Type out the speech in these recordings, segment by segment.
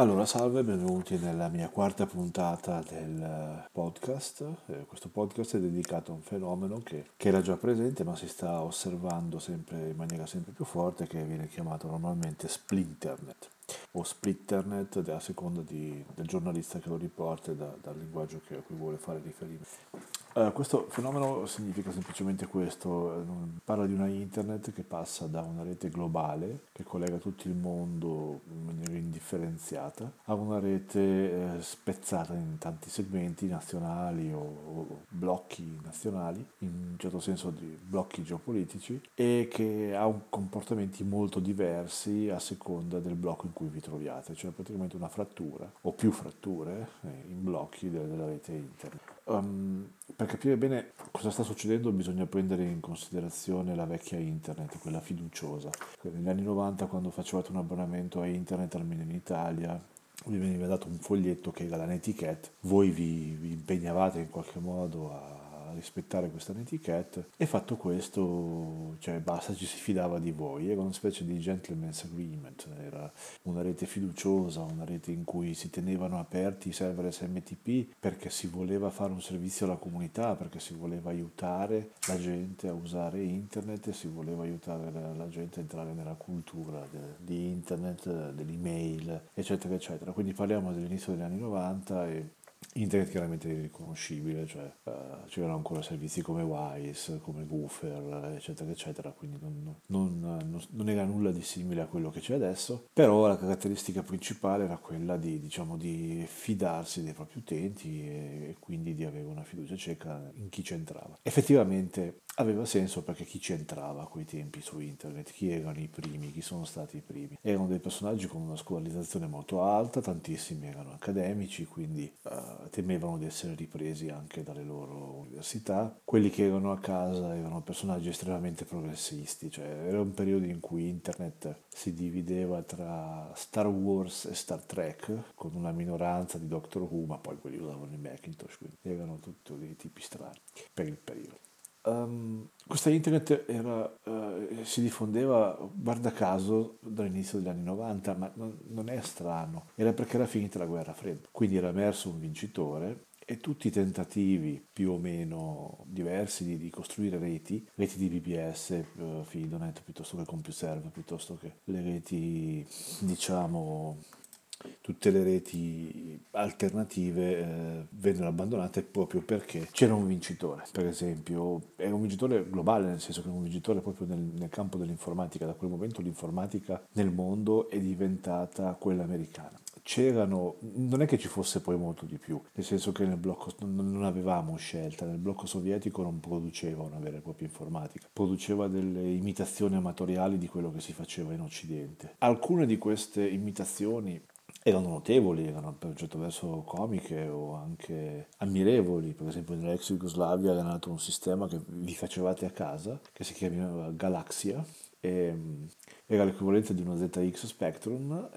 Allora, salve, benvenuti nella mia quarta puntata del podcast. Eh, questo podcast è dedicato a un fenomeno che, che, era già presente ma si sta osservando sempre in maniera sempre più forte che viene chiamato normalmente splinternet o splitternet a seconda di, del giornalista che lo riporta e da, dal linguaggio che, a cui vuole fare riferimento. Uh, questo fenomeno significa semplicemente questo, eh, parla di una internet che passa da una rete globale che collega tutto il mondo in maniera indifferenziata a una rete eh, spezzata in tanti segmenti nazionali o, blocchi nazionali, in un certo senso di blocchi geopolitici e che ha comportamenti molto diversi a seconda del blocco in cui vi troviate, cioè praticamente una frattura o più fratture eh, in blocchi della rete internet. Um, per capire bene cosa sta succedendo bisogna prendere in considerazione la vecchia internet, quella fiduciosa. Negli anni 90 quando facevate un abbonamento a internet, almeno in Italia, vi veniva dato un foglietto che era la netiquette, voi vi, vi impegnavate in qualche modo a rispettare questa netiquette e fatto questo, cioè basta, ci si fidava di voi, era una specie di gentleman's agreement, era una rete fiduciosa, una rete in cui si tenevano aperti i server SMTP perché si voleva fare un servizio alla comunità, perché si voleva aiutare la gente a usare internet e si voleva aiutare la, gente a entrare nella cultura de, di internet, dell'email, eccetera, eccetera. Quindi parliamo dell'inizio degli anni 90 e Internet chiaramente è riconoscibile, cioè uh, c'erano ancora servizi come Wise, come Woofer, eccetera, eccetera, quindi non, non, non, non, era nulla di simile a quello che c'è adesso, però la caratteristica principale era quella di, diciamo, di fidarsi dei propri utenti e, e quindi di avere una fiducia cieca in chi c'entrava. Effettivamente aveva senso perché chi c'entrava a quei tempi su internet, chi erano i primi, chi sono stati i primi. Erano dei personaggi con una scolarizzazione molto alta, tantissimi erano accademici, quindi uh, temevano di essere ripresi anche dalle loro università. Quelli che erano a casa erano personaggi estremamente progressisti, cioè era un periodo in cui internet si divideva tra Star Wars e Star Trek, con una minoranza di Doctor Who, ma poi quelli usavano i Macintosh, quindi erano tutti dei tipi strani per il periodo. Um, questa internet era, uh, si diffondeva, guarda caso, dall'inizio degli anni 90, ma non, non, è strano, era perché era finita la guerra fredda, quindi era emerso un vincitore e tutti i tentativi più o meno diversi di, di costruire reti, reti di BBS, eh, Fidonet, piuttosto che CompuServe, piuttosto che le reti, diciamo, tutte le reti alternative eh, vennero abbandonate proprio perché c'era un vincitore. Per esempio, era un vincitore globale, nel senso che era un vincitore proprio nel, nel campo dell'informatica. Da quel momento l'informatica nel mondo è diventata quella americana c'erano, non è che ci fosse poi molto di più, nel senso che nel blocco non avevamo scelta, nel blocco sovietico non produceva una vera e propria informatica, produceva delle imitazioni amatoriali di quello che si faceva in Occidente. Alcune di queste imitazioni erano notevoli, erano per un certo verso comiche o anche ammirevoli, per esempio nell'ex Jugoslavia era nato un sistema che vi facevate a casa, che si chiamava Galaxia, e era l'equivalente di uno ZX Spectrum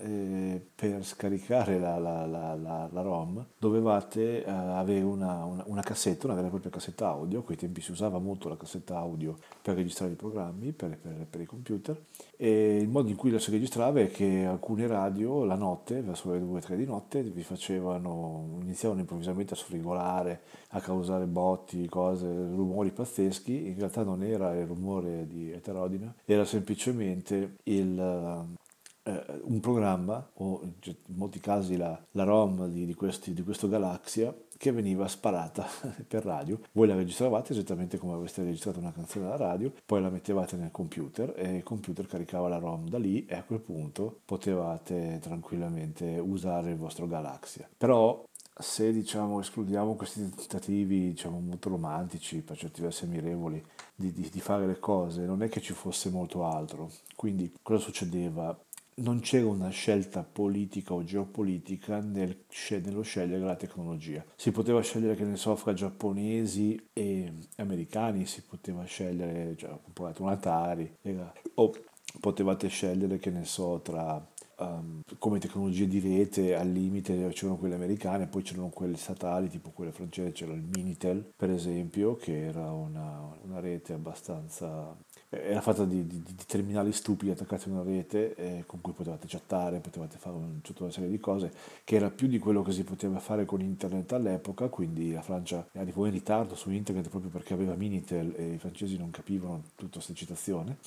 per scaricare la, la, la, la ROM dovevate uh, avere una, una, una, cassetta, una vera e propria cassetta audio, a quei tempi si usava molto la cassetta audio per registrare i programmi, per, per, per i computer, e il modo in cui la si registrava è che alcune radio la notte, verso le 2-3 di notte, vi facevano, iniziavano improvvisamente a sfrigolare, a causare botti, cose, rumori pazzeschi, in realtà non era il rumore di eterodina, era semplicemente il, eh, un programma, o in molti casi la, la ROM di, di, questi, di questo Galaxia, che veniva sparata per radio. Voi la registravate esattamente come avreste registrato una canzone alla radio, poi la mettevate nel computer e il computer caricava la ROM da lì e a quel punto potevate tranquillamente usare il vostro Galaxia. Però se diciamo escludiamo questi tentativi diciamo molto romantici per certi versi ammirevoli di, di, di, fare le cose non è che ci fosse molto altro. Quindi cosa succedeva? Non c'era una scelta politica o geopolitica nel, nello scegliere la tecnologia. Si poteva scegliere che ne so fra giapponesi e americani si poteva scegliere cioè comprate un Atari era, o potevate scegliere che ne so tra um, come tecnologie di rete al limite c'erano quelle americane, poi c'erano quelle statali, tipo quelle francesi, c'era il Minitel per esempio, che era una, una rete abbastanza era fatta di, di, di, terminali stupidi attaccati a una rete eh, con cui potevate chattare, potevate fare un, tutta una serie di cose, che era più di quello che si poteva fare con internet all'epoca, quindi la Francia arrivò in ritardo su internet proprio perché aveva Minitel e i francesi non capivano tutta questa citazione.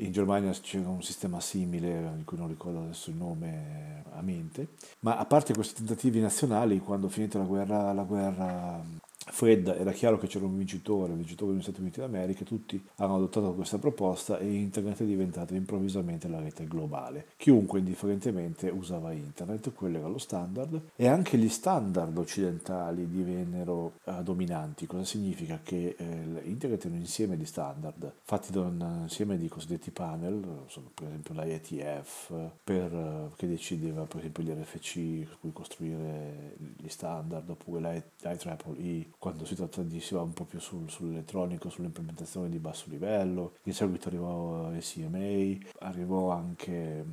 In Germania c'era un sistema simile, di cui non ricordo adesso il nome a mente, ma a parte questi tentativi nazionali, quando finita la guerra, la guerra fredda, era chiaro che c'era un vincitore, il vincitore degli Stati Uniti d'America, tutti hanno adottato questa proposta e internet è diventato improvvisamente la rete globale. Chiunque indifferentemente usava internet, quello era lo standard e anche gli standard occidentali divennero uh, dominanti. Cosa significa? Che eh, internet è un insieme di standard fatti da un insieme di cosiddetti panel, per esempio l'IETF, per, uh, che decideva per esempio gli RFC su cui costruire gli standard, oppure l'IEEE quando si tratta di si va un po' più sul, sull'elettronico, sull'implementazione di basso livello, in seguito arrivò il CMA, arrivò anche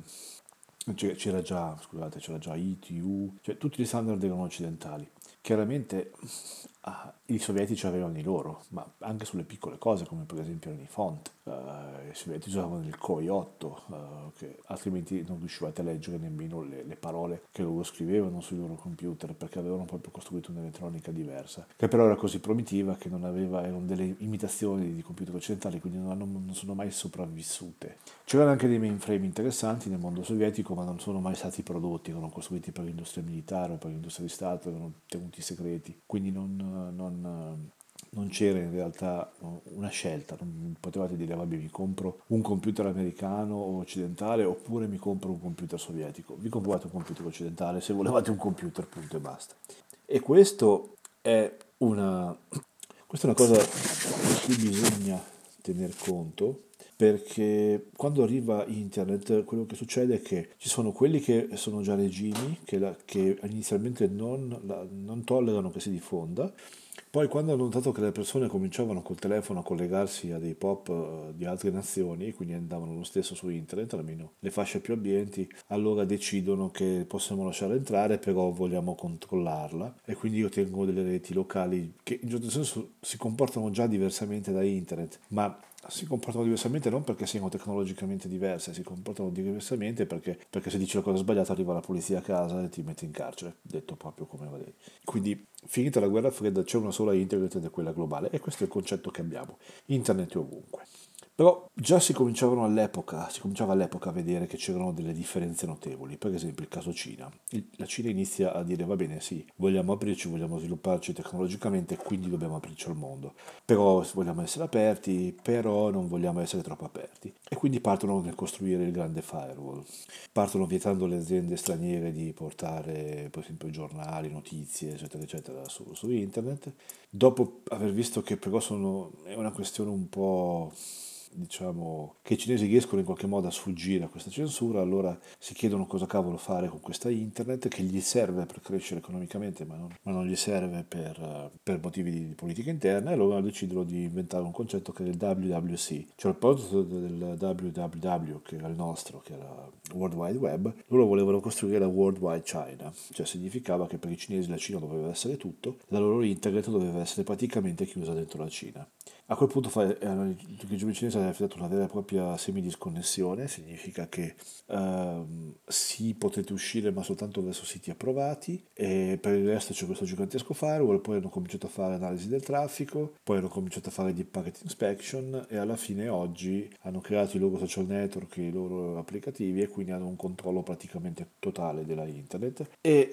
c'era già, scusate, c'era già ITU, cioè tutti gli standard erano occidentali. Chiaramente ah, i sovietici avevano i loro, ma anche sulle piccole cose, come per esempio i font. Uh, I sovietici usavano il COI 8, uh, che altrimenti non riuscivate a leggere nemmeno le, le, parole che loro scrivevano sui loro computer, perché avevano proprio costruito un'elettronica diversa, che però era così primitiva che non aveva, erano delle imitazioni di computer occidentali, quindi non, hanno, non sono mai sopravvissute. C'erano anche dei mainframe interessanti nel mondo sovietico, ma non sono mai stati prodotti, erano costruiti per l'industria militare o per l'industria di Stato, erano tenuti segreti, quindi non, non non, non c'era in realtà una scelta, non potevate dire vabbè mi compro un computer americano o occidentale oppure mi compro un computer sovietico, vi comprate un computer occidentale se volevate un computer punto e basta. E questo è una, questa è una cosa di cui bisogna tener conto perché quando arriva internet quello che succede è che ci sono quelli che sono già regimi che, la, che inizialmente non, la, non tollerano che si diffonda. Poi quando hanno notato che le persone cominciavano col telefono a collegarsi a dei pop eh, di altre nazioni, quindi andavano lo stesso su internet, almeno le fasce più abbienti, allora decidono che possiamo lasciarla entrare, però vogliamo controllarla. E quindi io tengo delle reti locali che in un certo senso si comportano già diversamente da internet, ma si comportano diversamente non perché siano tecnologicamente diverse, si comportano diversamente perché, perché se dici la cosa sbagliata arriva la polizia a casa e ti mette in carcere, detto proprio come va detto. Quindi finita la guerra fredda c'è una sola internet ed è quella globale e questo è il concetto che abbiamo, internet è ovunque. Però già si cominciavano all'epoca, si cominciava all'epoca a vedere che c'erano delle differenze notevoli, per esempio il caso Cina. La Cina inizia a dire va bene sì, vogliamo aprirci, vogliamo svilupparci tecnologicamente, quindi dobbiamo aprirci al mondo. Però vogliamo essere aperti, però non vogliamo essere troppo aperti. E quindi partono nel costruire il grande firewall. Partono vietando alle aziende straniere di portare per esempio giornali, notizie, eccetera, eccetera su, su internet. Dopo aver visto che però sono, è una questione un po' diciamo, che i cinesi riescono in qualche modo a sfuggire a questa censura, allora si chiedono cosa cavolo fare con questa internet che gli serve per crescere economicamente ma non, ma non gli serve per, per, motivi di politica interna e allora decidono di inventare un concetto che è il WWC, cioè il prodotto del WWW che era il nostro, che era World Wide Web, loro volevano costruire la World Wide China, cioè significava che per i cinesi la Cina doveva essere tutto, la loro internet doveva essere praticamente chiusa dentro la Cina. A quel punto il regime cinese ha effettuato una vera e propria semidisconnessione, significa che ehm, sì potete uscire ma soltanto verso siti approvati e per il resto c'è questo gigantesco firewall, poi hanno cominciato a fare analisi del traffico, poi hanno cominciato a fare di packet inspection e alla fine oggi hanno creato i loro social network, i loro applicativi e quindi hanno un controllo praticamente totale della internet e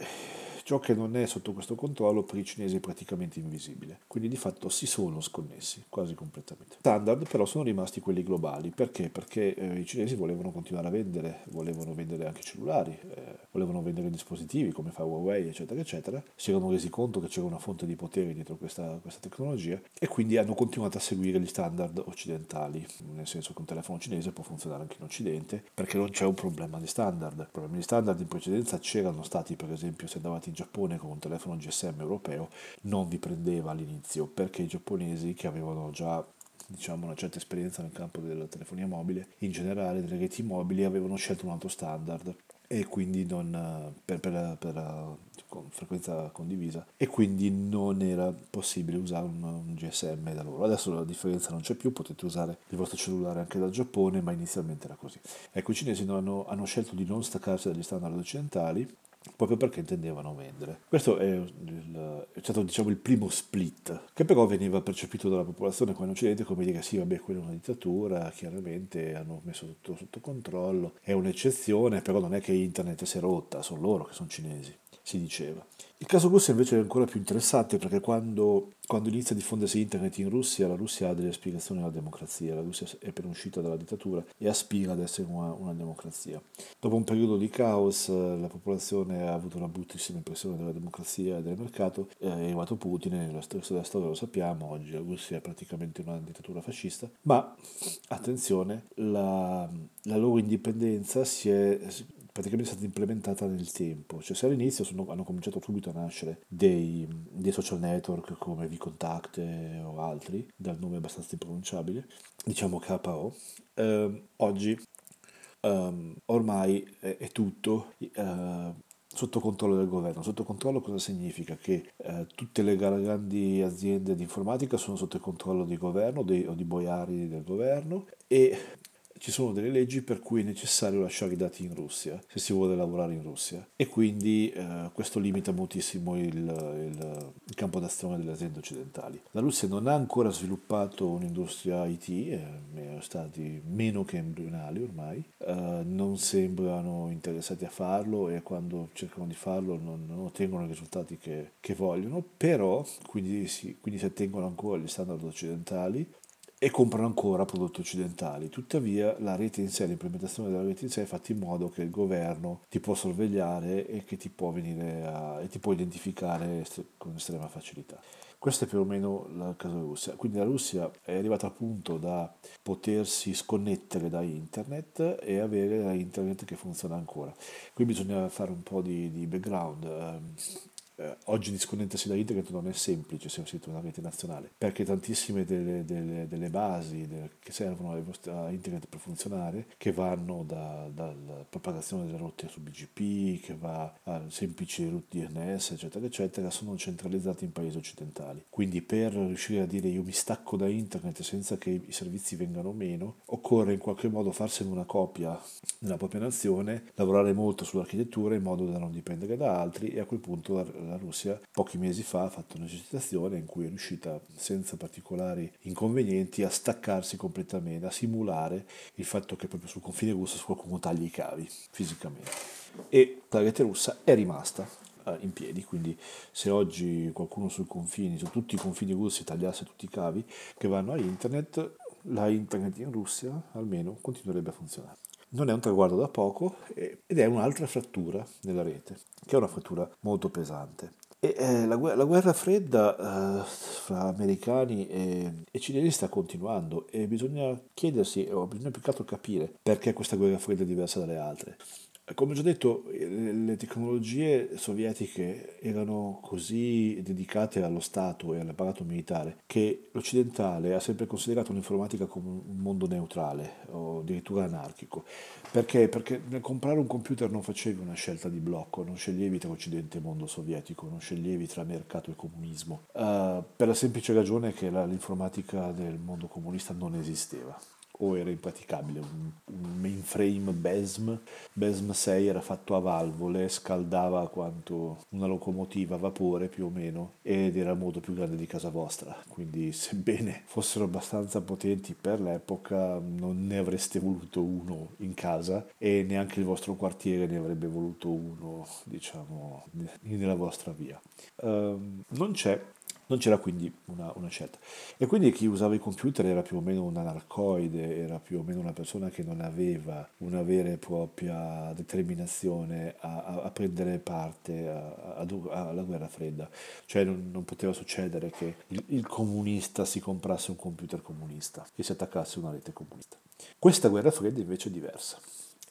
ciò che non è sotto questo controllo per i cinesi è praticamente invisibile. Quindi di fatto si sono sconnessi quasi completamente. Standard però sono rimasti quelli globali. Perché? Perché eh, i cinesi volevano continuare a vendere, volevano vendere anche cellulari, eh, volevano vendere dispositivi come fa Huawei, eccetera, eccetera. Si erano resi conto che c'era una fonte di potere dietro questa, questa tecnologia e quindi hanno continuato a seguire gli standard occidentali, nel senso che un telefono cinese può funzionare anche in Occidente perché non c'è un problema di standard. Problemi di standard in precedenza c'erano stati, per esempio, se andavate in Giappone con un telefono GSM europeo non vi prendeva all'inizio perché i giapponesi che avevano già diciamo, una certa esperienza nel campo della telefonia mobile, in generale delle reti mobili, avevano scelto un altro standard e quindi non, per, per, per, con frequenza condivisa e quindi non era possibile usare un, un, GSM da loro. Adesso la differenza non c'è più, potete usare il vostro cellulare anche dal Giappone, ma inizialmente era così. Ecco, i cinesi hanno, hanno scelto di non staccarsi dagli standard occidentali proprio perché intendevano vendere. Questo è, il, è stato diciamo, il primo split, che però veniva percepito dalla popolazione qua in Occidente come dire sì, vabbè, quella è una dittatura, chiaramente hanno messo tutto sotto controllo, è un'eccezione, però non è che internet si è rotta, sono loro che sono cinesi, si diceva. Il caso Russia invece è ancora più interessante perché quando, quando, inizia a diffondersi internet in Russia, la Russia ha delle spiegazioni alla democrazia, la Russia è appena uscita dalla dittatura e aspira ad essere una, una, democrazia. Dopo un periodo di caos la popolazione ha avuto una bruttissima impressione della democrazia e del mercato, è arrivato Putin e la storia della storia lo sappiamo, oggi la Russia è praticamente una dittatura fascista, ma attenzione, la, la loro indipendenza si è praticamente è stata implementata nel tempo. Cioè se all'inizio sono, hanno cominciato subito a nascere dei, dei social network come VKontakte o altri, dal nome abbastanza impronunciabile, diciamo KO, eh, oggi um, ormai è, è tutto uh, sotto controllo del governo. Sotto controllo cosa significa? Che uh, tutte le grandi aziende di informatica sono sotto il controllo di governo dei, o di boiari del governo e ci sono delle leggi per cui è necessario lasciare i dati in Russia se si vuole lavorare in Russia e quindi eh, questo limita moltissimo il, il, il, campo d'azione delle aziende occidentali. La Russia non ha ancora sviluppato un'industria IT, eh, sono stati meno che embrionali ormai, eh, non sembrano interessati a farlo e quando cercano di farlo non, non ottengono i risultati che, che vogliono, però quindi si, quindi si attengono ancora agli standard occidentali e comprano ancora prodotti occidentali. Tuttavia la rete in sé, l'implementazione della rete in sé è fatta in modo che il governo ti può sorvegliare e che ti può a, e ti può identificare con estrema facilità. Questo è più o meno il caso della Russia. Quindi la Russia è arrivata al punto da potersi sconnettere da internet e avere internet che funziona ancora. Qui bisogna fare un po' di, di background. Eh, oggi disconnettersi da internet non è semplice se siete una rete nazionale, perché tantissime delle, delle, delle basi delle, che servono a internet per funzionare, che vanno da, dalla propagazione delle rotte su BGP, che va a semplici route DNS, eccetera, eccetera, sono centralizzate in paesi occidentali. Quindi per riuscire a dire io mi stacco da internet senza che i servizi vengano meno, occorre in qualche modo farsene una copia nella propria nazione, lavorare molto sull'architettura in modo da non dipendere da altri e a quel punto la, Russia pochi mesi fa ha fatto un'esercitazione in cui è riuscita senza particolari inconvenienti a staccarsi completamente, a simulare il fatto che proprio sul confine russo qualcuno tagli i cavi fisicamente. E la rete russa è rimasta eh, in piedi, quindi se oggi qualcuno sui confini, su tutti i confini russi tagliasse tutti i cavi che vanno a internet, la internet in Russia almeno continuerebbe a funzionare non è un traguardo da poco ed è un'altra frattura nella rete, che è una frattura molto pesante. E, eh, la, la, guerra fredda eh, fra americani e, e, cinesi sta continuando e bisogna chiedersi, o bisogna più che altro capire perché questa guerra fredda è diversa dalle altre. Come ho già detto, le tecnologie sovietiche erano così dedicate allo Stato e all'apparato militare che l'occidentale ha sempre considerato l'informatica come un mondo neutrale o addirittura anarchico. Perché? Perché nel comprare un computer non facevi una scelta di blocco, non sceglievi tra Occidente e mondo sovietico, non sceglievi tra mercato e comunismo, uh, per la semplice ragione che la, l'informatica del mondo comunista non esisteva o era impraticabile. Un, un mainframe BESM, BESM 6 era fatto a valvole, scaldava quanto una locomotiva a vapore più o meno ed era molto più grande di casa vostra. Quindi, sebbene fossero abbastanza potenti per l'epoca, non ne avreste voluto uno in casa e neanche il vostro quartiere ne avrebbe voluto uno, diciamo, nella vostra via. Um, non c'è non c'era quindi una, una, scelta. E quindi chi usava i computer era più o meno un anarcoide, era più o meno una persona che non aveva una vera e propria determinazione a, a, a prendere parte alla guerra fredda. Cioè non, non poteva succedere che il, il comunista si comprasse un computer comunista e si attaccasse a una rete comunista. Questa guerra fredda invece è diversa.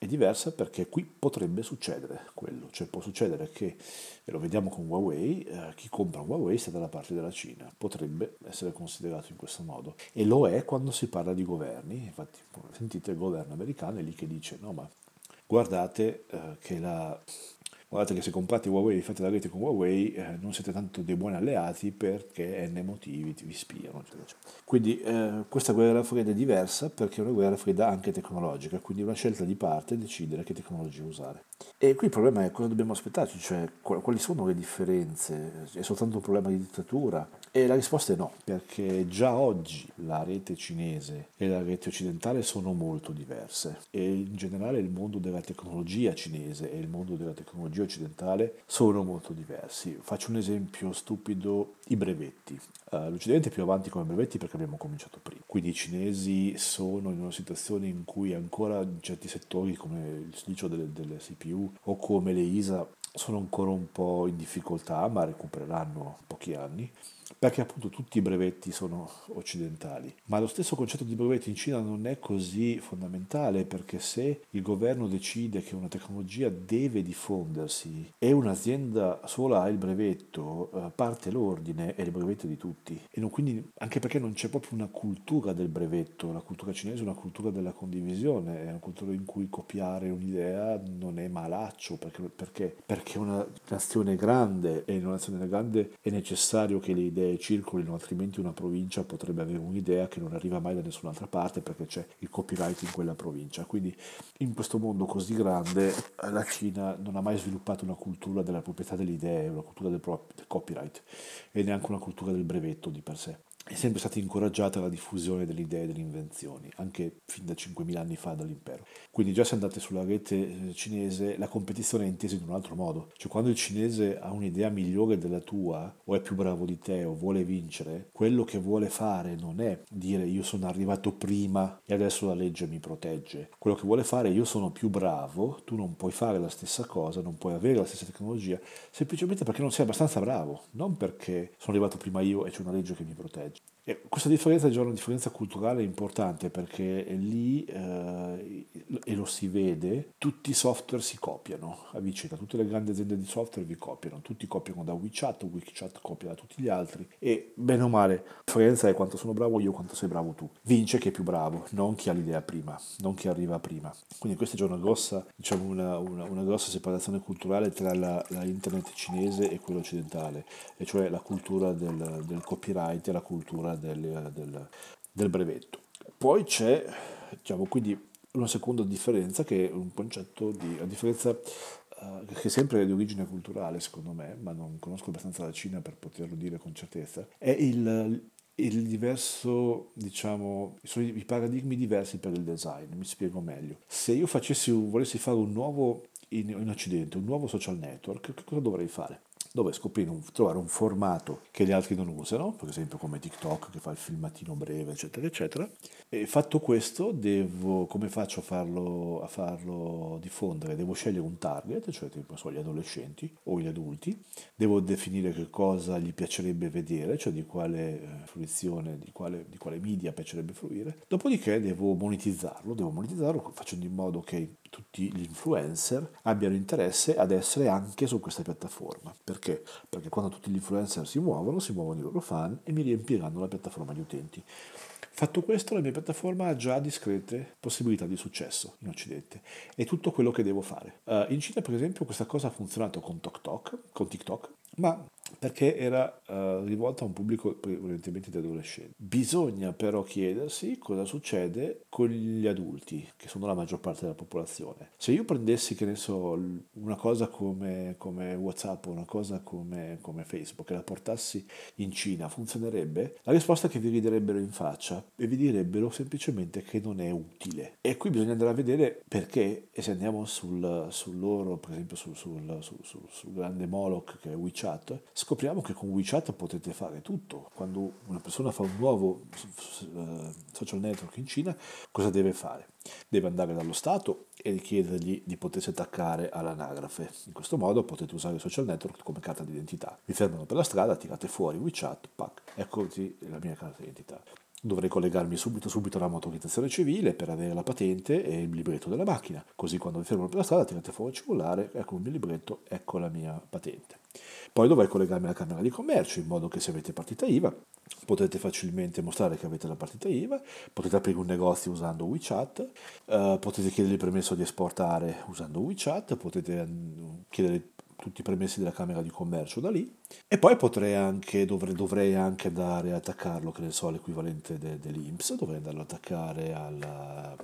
È diversa perché qui potrebbe succedere quello, cioè può succedere che, e lo vediamo con Huawei, eh, chi compra Huawei sta dalla parte della Cina, potrebbe essere considerato in questo modo. E lo è quando si parla di governi, infatti sentite il governo americano è lì che dice no ma guardate eh, che la guardate che se comprate Huawei fate la rete con Huawei eh, non siete tanto dei buoni alleati perché N motivi vi spiano eccetera, eccetera. quindi eh, questa guerra fredda è diversa perché è una guerra fredda anche tecnologica quindi una scelta di parte decidere che tecnologia usare. E qui il problema è cosa dobbiamo aspettarci cioè quali sono le differenze? È soltanto un problema di dittatura e la risposta è no perché già oggi la rete cinese e la rete occidentale sono molto diverse e in generale il mondo della tecnologia cinese e il mondo della tecnologia occidentale sono molto diversi. Faccio un esempio stupido, i brevetti. Uh, L'Occidente è più avanti come brevetti perché abbiamo cominciato prima. Quindi i cinesi sono in una situazione in cui ancora certi settori come il silicio delle, delle CPU o come le ISA sono ancora un po' in difficoltà, ma recupereranno pochi anni perché appunto tutti i brevetti sono occidentali. Ma lo stesso concetto di brevetti in Cina non è così fondamentale perché se il governo decide che una tecnologia deve diffondersi e un'azienda sola ha il brevetto, eh, parte l'ordine e il brevetto di tutti. E non, quindi, anche perché non c'è proprio una cultura del brevetto, la cultura cinese è una cultura della condivisione, è una cultura in cui copiare un'idea non è malaccio, perché, perché, perché una nazione grande e in una nazione grande è necessario che le idee idee circolino, altrimenti una provincia potrebbe avere un'idea che non arriva mai da nessun'altra parte perché c'è il copyright in quella provincia. Quindi in questo mondo così grande la Cina non ha mai sviluppato una cultura della proprietà delle idee, una cultura del, pro- del copyright e neanche una cultura del brevetto di per sé è sempre stata incoraggiata la diffusione delle idee e delle invenzioni, anche fin da 5.000 anni fa dall'impero. Quindi già se andate sulla rete eh, cinese, la competizione è intesa in un altro modo. Cioè quando il cinese ha un'idea migliore della tua, o è più bravo di te, o vuole vincere, quello che vuole fare non è dire io sono arrivato prima e adesso la legge mi protegge. Quello che vuole fare è io sono più bravo, tu non puoi fare la stessa cosa, non puoi avere la stessa tecnologia, semplicemente perché non sei abbastanza bravo, non perché sono arrivato prima io e c'è una legge che mi protegge. E questa differenza è già una differenza culturale importante perché lì, eh, e lo si vede, tutti i software si copiano a vicenda, tutte le grandi aziende di software vi copiano, tutti copiano da WeChat, WeChat copia da tutti gli altri e bene o male la differenza è quanto sono bravo io, quanto sei bravo tu. Vince chi è più bravo, non chi ha l'idea prima, non chi arriva prima. Quindi questa è già una grossa, diciamo una, una, una grossa separazione culturale tra la, la, internet cinese e quella occidentale, e cioè la cultura del, del copyright e la cultura del, del, del brevetto. Poi c'è, diciamo, quindi una seconda differenza che è un concetto di, a differenza uh, che è sempre di origine culturale secondo me, ma non conosco abbastanza la Cina per poterlo dire con certezza, è il, il diverso, diciamo, sono i paradigmi diversi per il design, mi spiego meglio. Se io facessi, volessi fare un nuovo in, in Occidente, un nuovo social network, che cosa dovrei fare? Dove scoprire un, trovare un formato che gli altri non usano, per esempio come TikTok che fa il filmatino breve, eccetera, eccetera. E fatto questo, devo, come faccio a farlo, a farlo diffondere? Devo scegliere un target, cioè tipo so, gli adolescenti o gli adulti, devo definire che cosa gli piacerebbe vedere, cioè di quale eh, fruizione, di quale, di quale media piacerebbe fruire, dopodiché devo monetizzarlo, devo monetizzarlo facendo in modo che tutti gli influencer abbiano interesse ad essere anche su questa piattaforma. Perché? Perché quando tutti gli influencer si muovono, si muovono i loro fan e mi riempiranno la piattaforma di utenti. Fatto questo, la mia piattaforma ha già discrete possibilità di successo in Occidente. È tutto quello che devo fare. Uh, in Cina, per esempio, questa cosa ha funzionato con TikTok, con TikTok ma perché era uh, rivolta a un pubblico prevalentemente di adolescenti. Bisogna però chiedersi cosa succede con gli adulti, che sono la maggior parte della popolazione. Se io prendessi, che ne so, una cosa come, come WhatsApp o una cosa come, come, Facebook e la portassi in Cina, funzionerebbe? La risposta è che vi riderebbero in faccia e vi direbbero semplicemente che non è utile. E qui bisogna andare a vedere perché, e se andiamo sul, sul loro, per esempio sul, sul, sul, sul grande Moloch che è WeChat, scopriamo che con WeChat potete fare tutto. Quando una persona fa un nuovo eh, social network in Cina, cosa deve fare? Deve andare dallo Stato e richiedergli di potersi attaccare all'anagrafe. In questo modo potete usare il social network come carta d'identità. Vi fermano per la strada, tirate fuori WeChat, pac, eccoci la mia carta d'identità. Dovrei collegarmi subito, subito alla motorizzazione civile per avere la patente e il libretto della macchina. Così quando vi fermano per la strada tirate fuori il cellulare, ecco il mio libretto, ecco la mia patente. Poi dovrei collegarmi alla Camera di Commercio in modo che se avete partita IVA potete facilmente mostrare che avete la partita IVA, potete aprire un negozio usando WeChat, uh, potete chiedere il permesso di esportare usando WeChat, potete mm, chiedere tutti i permessi della Camera di Commercio da lì. E poi potrei anche, dovrei, dovrei anche andare a attaccarlo, che ne so, all'equivalente de, dell'Inps, dovrei andarlo ad attaccare alla,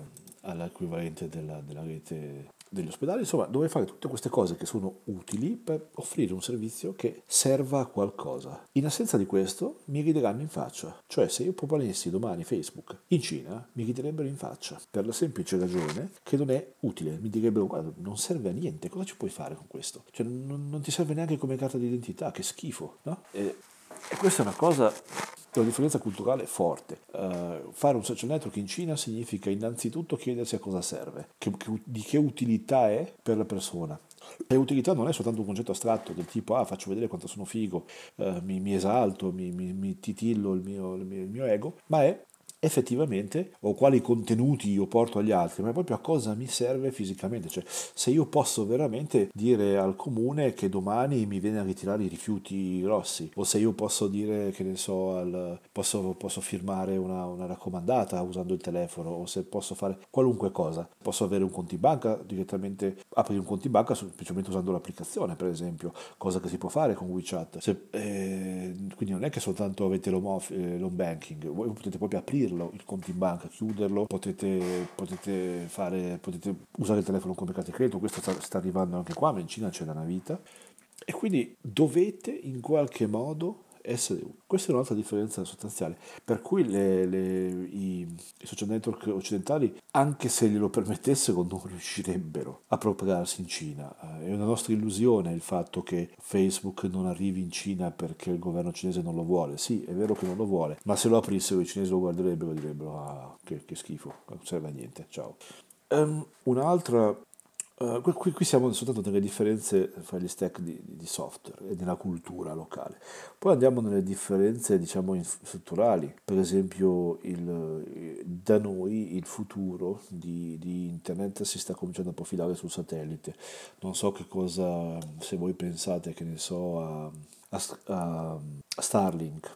all'equivalente della, della rete degli ospedali, insomma, dove fare tutte queste cose che sono utili per offrire un servizio che serva a qualcosa. In assenza di questo mi rideranno in faccia, cioè se io proponessi domani Facebook in Cina mi riderebbero in faccia per la semplice ragione che non è utile, mi direbbero guarda non serve a niente, cosa ci puoi fare con questo? Cioè non, non ti serve neanche come carta d'identità, che schifo, no? E, e questa è una cosa una differenza culturale forte. Uh, fare un social network in Cina significa innanzitutto chiedersi a cosa serve, che, che, di che utilità è per la persona. E utilità non è soltanto un concetto astratto del tipo ah faccio vedere quanto sono figo, uh, mi, mi, esalto, mi, mi, mi titillo il mio, il, mio, il mio ego, ma è effettivamente o quali contenuti io porto agli altri, ma proprio a cosa mi serve fisicamente. Cioè, se io posso veramente dire al comune che domani mi viene a ritirare i rifiuti grossi, o se io posso dire che ne so, al, posso, posso, firmare una, una, raccomandata usando il telefono, o se posso fare qualunque cosa. Posso avere un conto in banca direttamente, aprire un conto in banca semplicemente usando l'applicazione, per esempio, cosa che si può fare con WeChat. Se, eh, quindi non è che soltanto avete l'home, eh, l'home banking, voi potete proprio aprire aprirlo, il conto in banca, chiuderlo, potete, potete, fare, potete usare il telefono come carta di credito, questo sta, sta arrivando anche qua, ma in Cina c'è da una vita. E quindi dovete in qualche modo essere. Questa è un'altra differenza sostanziale, per cui le, le, i, i, social network occidentali, anche se glielo permettessero, non riuscirebbero a propagarsi in Cina. Eh, è una nostra illusione il fatto che Facebook non arrivi in Cina perché il governo cinese non lo vuole. Sì, è vero che non lo vuole, ma se lo aprissero i cinesi lo guarderebbero e direbbero ah, che, che schifo, non serve a niente, ciao. Um, un'altra Uh, qui, qui, siamo soltanto nelle differenze fra gli stack di, di, software e nella cultura locale. Poi andiamo nelle differenze, diciamo, strutturali. Per esempio, il, da noi il futuro di, di, internet si sta cominciando a profilare sul satellite. Non so che cosa, se voi pensate, che ne so, a, a, a Starlink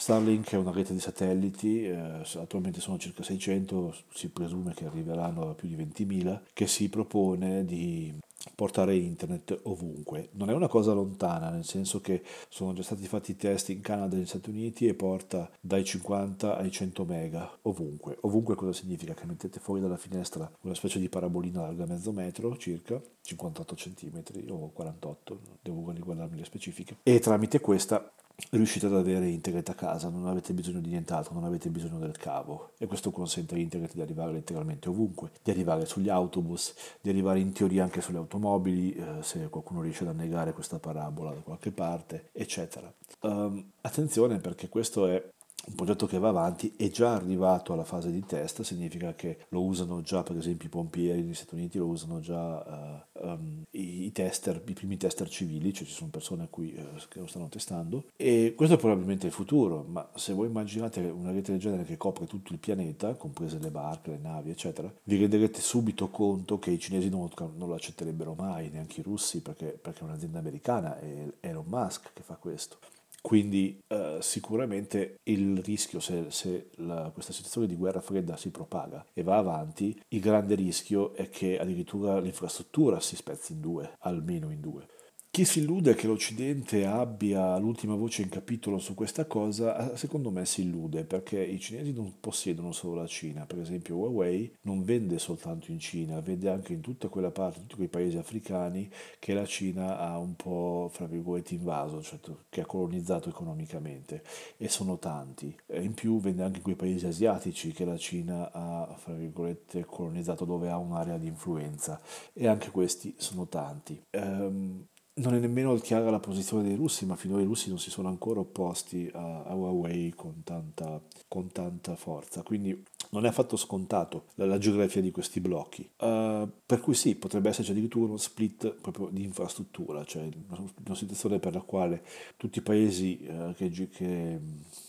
Starlink è una rete di satelliti, eh, attualmente sono circa 600, si presume che arriveranno a più di 20.000, che si propone di portare internet ovunque. Non è una cosa lontana, nel senso che sono già stati fatti test in Canada e negli Stati Uniti e porta dai 50 ai 100 mega ovunque. Ovunque cosa significa? Che mettete fuori dalla finestra una specie di parabolina larga mezzo metro circa, 58 cm o 48, devo riguardarmi le specifiche, e tramite questa riuscite ad avere internet a casa, non avete bisogno di nient'altro, non avete bisogno del cavo e questo consente a internet di arrivare letteralmente ovunque, di arrivare sugli autobus, di arrivare in teoria anche sulle automobili, eh, se qualcuno riesce ad annegare questa parabola da qualche parte, eccetera. Um, attenzione perché questo è un progetto che va avanti è già arrivato alla fase di test, significa che lo usano già per esempio i pompieri negli Stati Uniti, lo usano già uh, um, i, tester, i primi tester civili, cioè ci sono persone qui, uh, che lo stanno testando e questo è probabilmente il futuro, ma se voi immaginate una rete del genere che copre tutto il pianeta, comprese le barche, le navi eccetera, vi renderete subito conto che i cinesi non, non lo accetterebbero mai, neanche i russi perché, perché è un'azienda americana, è Elon Musk che fa questo. Quindi eh, sicuramente il rischio, se, se la, questa situazione di guerra fredda si propaga e va avanti, il grande rischio è che addirittura l'infrastruttura si spezzi in due, almeno in due. Chi si illude che l'Occidente abbia l'ultima voce in capitolo su questa cosa, secondo me si illude perché i cinesi non possiedono solo la Cina. Per esempio Huawei non vende soltanto in Cina, vende anche in tutta quella parte, tutti quei paesi africani che la Cina ha un po', fra virgolette, invaso, cioè che ha colonizzato economicamente e sono tanti. In più vende anche in quei paesi asiatici che la Cina ha, fra virgolette, colonizzato dove ha un'area di influenza e anche questi sono tanti. Um, non è nemmeno chiara la posizione dei russi, ma finora i russi non si sono ancora opposti a, a Huawei con tanta, con tanta, forza, quindi non è affatto scontato la, la geografia di questi blocchi. Uh, per cui sì, potrebbe esserci addirittura uno split proprio di infrastruttura, cioè una, situazione per la quale tutti i paesi uh, che, che,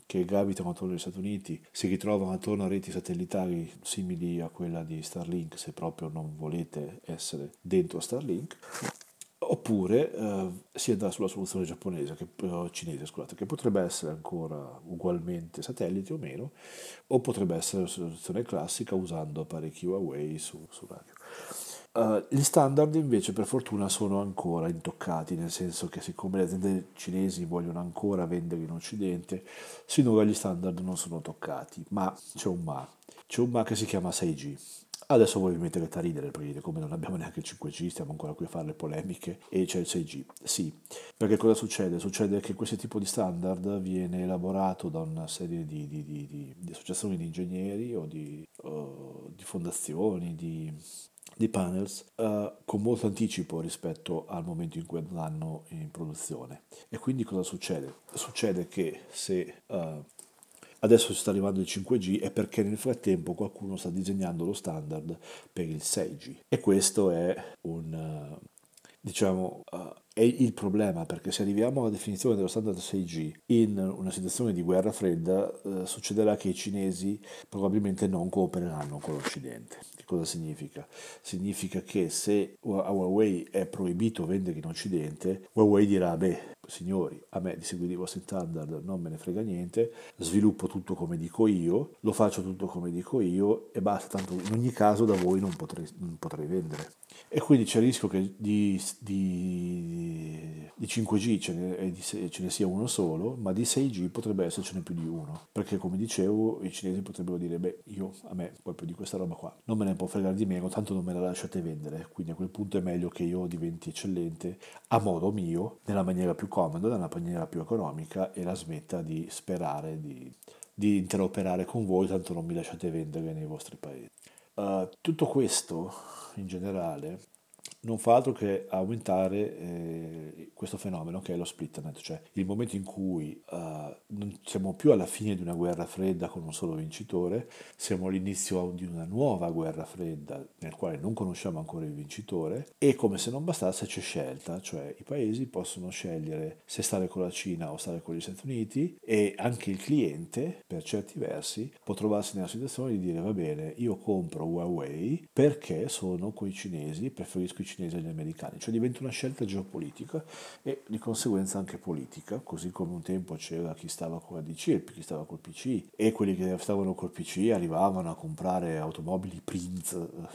che gravitano attorno agli Stati Uniti si ritrovano attorno a reti satellitari simili a quella di Starlink, se proprio non volete essere dentro Starlink oppure uh, si andrà sulla soluzione giapponese, che, uh, cinese, scusate, che potrebbe essere ancora ugualmente satellite o meno, o potrebbe essere la soluzione classica usando apparecchi Huawei su, su radio. Uh, gli standard invece per fortuna sono ancora intoccati, nel senso che siccome le aziende cinesi vogliono ancora vendere in Occidente, sinora gli standard non sono toccati, ma c'è un ma, c'è un ma che si chiama 6G. Adesso voi vi mettete a ridere perché come non abbiamo neanche il 5G, stiamo ancora qui a fare le polemiche e c'è il 6G. Sì, perché cosa succede? Succede che questo tipo di standard viene elaborato da una serie di, di, di, di associazioni di ingegneri o di, di fondazioni, di panels uh, con molto anticipo rispetto al momento in cui andranno in produzione. E quindi cosa succede? Succede che se uh, adesso sta arrivando il 5G è perché nel frattempo qualcuno sta disegnando lo standard per il 6G. E questo è un... Uh, diciamo, uh, è il problema perché se arriviamo alla definizione dello standard 6G in una situazione di guerra fredda uh, succederà che i cinesi probabilmente non coopereranno con l'Occidente. Che cosa significa? Significa che se a Huawei è proibito vendere in Occidente, Huawei dirà, beh, signori, a me di seguire i vostri standard non me ne frega niente, sviluppo tutto come dico io, lo faccio tutto come dico io e basta, tanto in ogni caso da voi non potrei, non potrei vendere. E quindi c'è il rischio che di, di, di 5G ce ne, ce ne, sia uno solo, ma di 6G potrebbe essercene più di uno. Perché come dicevo, i cinesi potrebbero dire, beh, io a me proprio di questa roba qua non me ne può fregare di meno, tanto non me la lasciate vendere. Quindi a quel punto è meglio che io diventi eccellente a modo mio, nella maniera più comoda, nella maniera più economica e la smetta di sperare di, di interoperare con voi, tanto non mi lasciate vendere nei vostri paesi. Uh, tutto questo in generale non fa altro che aumentare eh, questo fenomeno che è lo splitternet, cioè il momento in cui uh, non siamo più alla fine di una guerra fredda con un solo vincitore, siamo all'inizio di una nuova guerra fredda nel quale non conosciamo ancora il vincitore e come se non bastasse c'è scelta, cioè i paesi possono scegliere se stare con la Cina o stare con gli Stati Uniti e anche il cliente per certi versi può trovarsi nella situazione di dire va bene io compro Huawei perché sono con i cinesi, preferisco i cinesi agli americani, cioè diventa una scelta geopolitica e di conseguenza anche politica, così come un tempo c'era chi stava con la DC e chi stava col PC e quelli che stavano col PC arrivavano a comprare automobili Prince eh,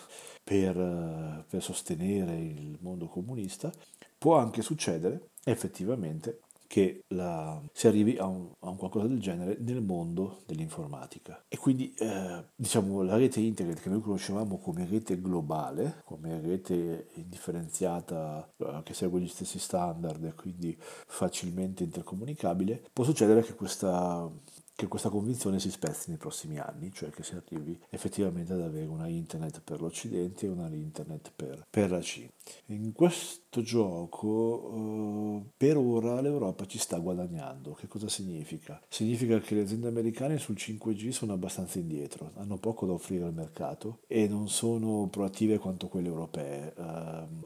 per, eh, per sostenere il mondo comunista, può anche succedere effettivamente che la, si arrivi a un, a un, qualcosa del genere nel mondo dell'informatica. E quindi eh, diciamo la rete internet che noi conoscevamo come rete globale, come rete indifferenziata eh, che segue gli stessi standard e quindi facilmente intercomunicabile, può succedere che questa che questa convinzione si spezzi nei prossimi anni, cioè che si arrivi effettivamente ad avere una internet per l'Occidente e una internet per, per la Cina. In questo gioco eh, per ora l'Europa ci sta guadagnando. Che cosa significa? Significa che le aziende americane sul 5G sono abbastanza indietro, hanno poco da offrire al mercato e non sono proattive quanto quelle europee. Eh,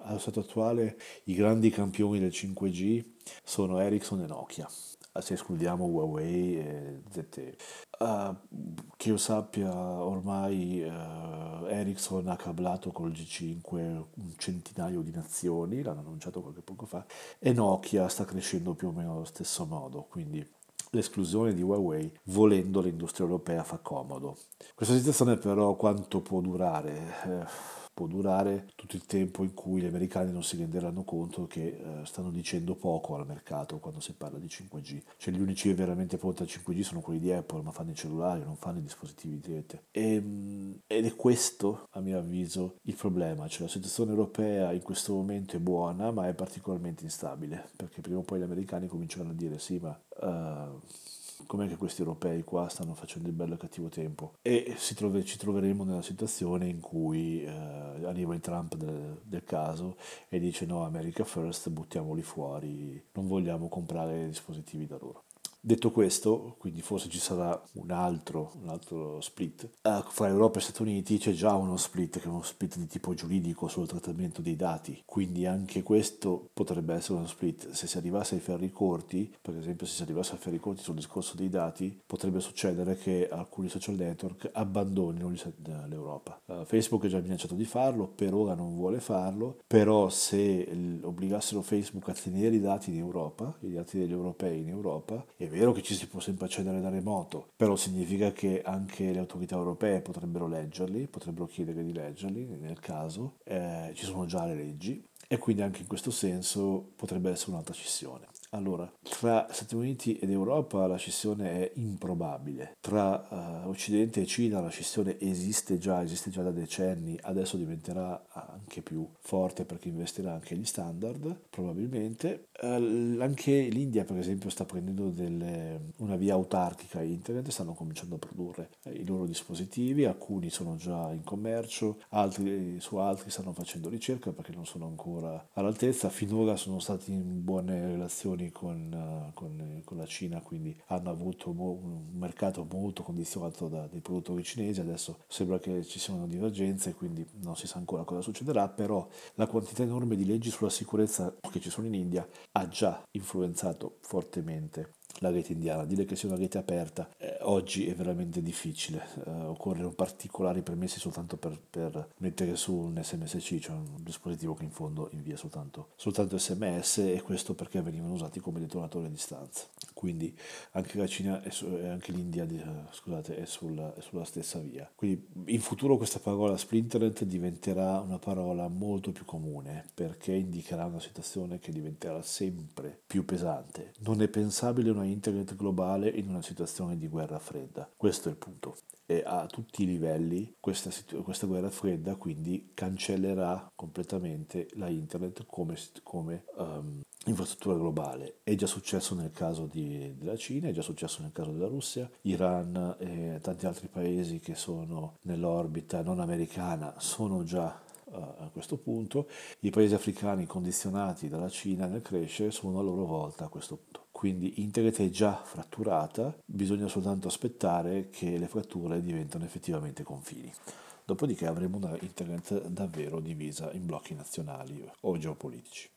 allo stato attuale i grandi campioni del 5G sono Ericsson e Nokia se escludiamo Huawei e ZTE. Uh, che io sappia ormai uh, Ericsson ha cablato col G5 un centinaio di nazioni, l'hanno annunciato qualche poco fa, e Nokia sta crescendo più o meno allo stesso modo, quindi l'esclusione di Huawei volendo l'industria europea fa comodo. Questa situazione però quanto può durare? Eh, può durare tutto il tempo in cui gli americani non si renderanno conto che eh, stanno dicendo poco al mercato quando si parla di 5G. Cioè gli unici veramente pronti al 5G sono quelli di Apple, ma fanno i cellulari, non fanno i dispositivi di rete. E, ehm, ed è questo, a mio avviso, il problema. Cioè la situazione europea in questo momento è buona, ma è particolarmente instabile, perché prima o poi gli americani cominceranno a dire sì, ma... Uh, com'è che questi europei qua stanno facendo il bello e cattivo tempo? E trove, ci troveremo nella situazione in cui eh, arriva il Trump del, del, caso e dice no America First buttiamoli fuori. Non vogliamo comprare dispositivi da loro Detto questo, quindi forse ci sarà un altro, un altro split. Uh, fra Europa e Stati Uniti c'è già uno split che è uno split di tipo giuridico sul trattamento dei dati, quindi anche questo potrebbe essere uno split. Se si arrivasse ai ferri corti, per esempio se si arrivasse ai ferri corti sul discorso dei dati, potrebbe succedere che alcuni social network abbandonino l'Europa. Uh, Facebook è già minacciato di farlo, per ora non vuole farlo, però se obbligassero Facebook a tenere i dati in Europa, i dati degli europei in Europa, è vero che ci si può sempre accedere da remoto, però significa che anche le autorità europee potrebbero leggerli, potrebbero chiedere di leggerli nel caso, eh, ci sono già le leggi e quindi anche in questo senso potrebbe essere un'altra scissione. Allora, tra Stati Uniti ed Europa la scissione è improbabile, tra uh, Occidente e Cina la scissione esiste già, esiste già da decenni, adesso diventerà anche più forte perché investirà anche gli standard, probabilmente. Uh, anche l'India, per esempio, sta prendendo delle, una via autarchica internet, stanno cominciando a produrre i loro dispositivi, alcuni sono già in commercio, altri su altri stanno facendo ricerca perché non sono ancora all'altezza, finora sono stati in buone relazioni relazioni con, uh, con, con, la Cina, quindi hanno avuto un mercato molto condizionato da dei produttori cinesi, adesso sembra che ci siano divergenze, quindi non si sa ancora cosa succederà, però la quantità enorme di leggi sulla sicurezza che ci sono in India ha già influenzato fortemente la rete indiana. Dire che sia una rete aperta eh, oggi è veramente difficile, eh, occorrono particolari permessi soltanto per, per, mettere su un SMSC, cioè un dispositivo che in fondo invia soltanto, soltanto SMS e questo perché venivano usati come detonatori a distanza. Quindi anche la Cina e, anche l'India eh, scusate, è, sulla, è sulla stessa via. Quindi in futuro questa parola splinternet diventerà una parola molto più comune perché indicherà una situazione che diventerà sempre più pesante. Non è pensabile una internet globale in una situazione di guerra fredda. Questo è il punto. E a tutti i livelli questa, questa guerra fredda quindi cancellerà completamente la internet come, come um, infrastruttura globale. È già successo nel caso di, della Cina, è già successo nel caso della Russia, Iran e tanti altri paesi che sono nell'orbita non americana sono già uh, a questo punto. I paesi africani condizionati dalla Cina nel crescere sono a loro volta a questo punto. Quindi internet è già fratturata, bisogna soltanto aspettare che le fratture diventano effettivamente confini. Dopodiché avremo una internet davvero divisa in blocchi nazionali o geopolitici.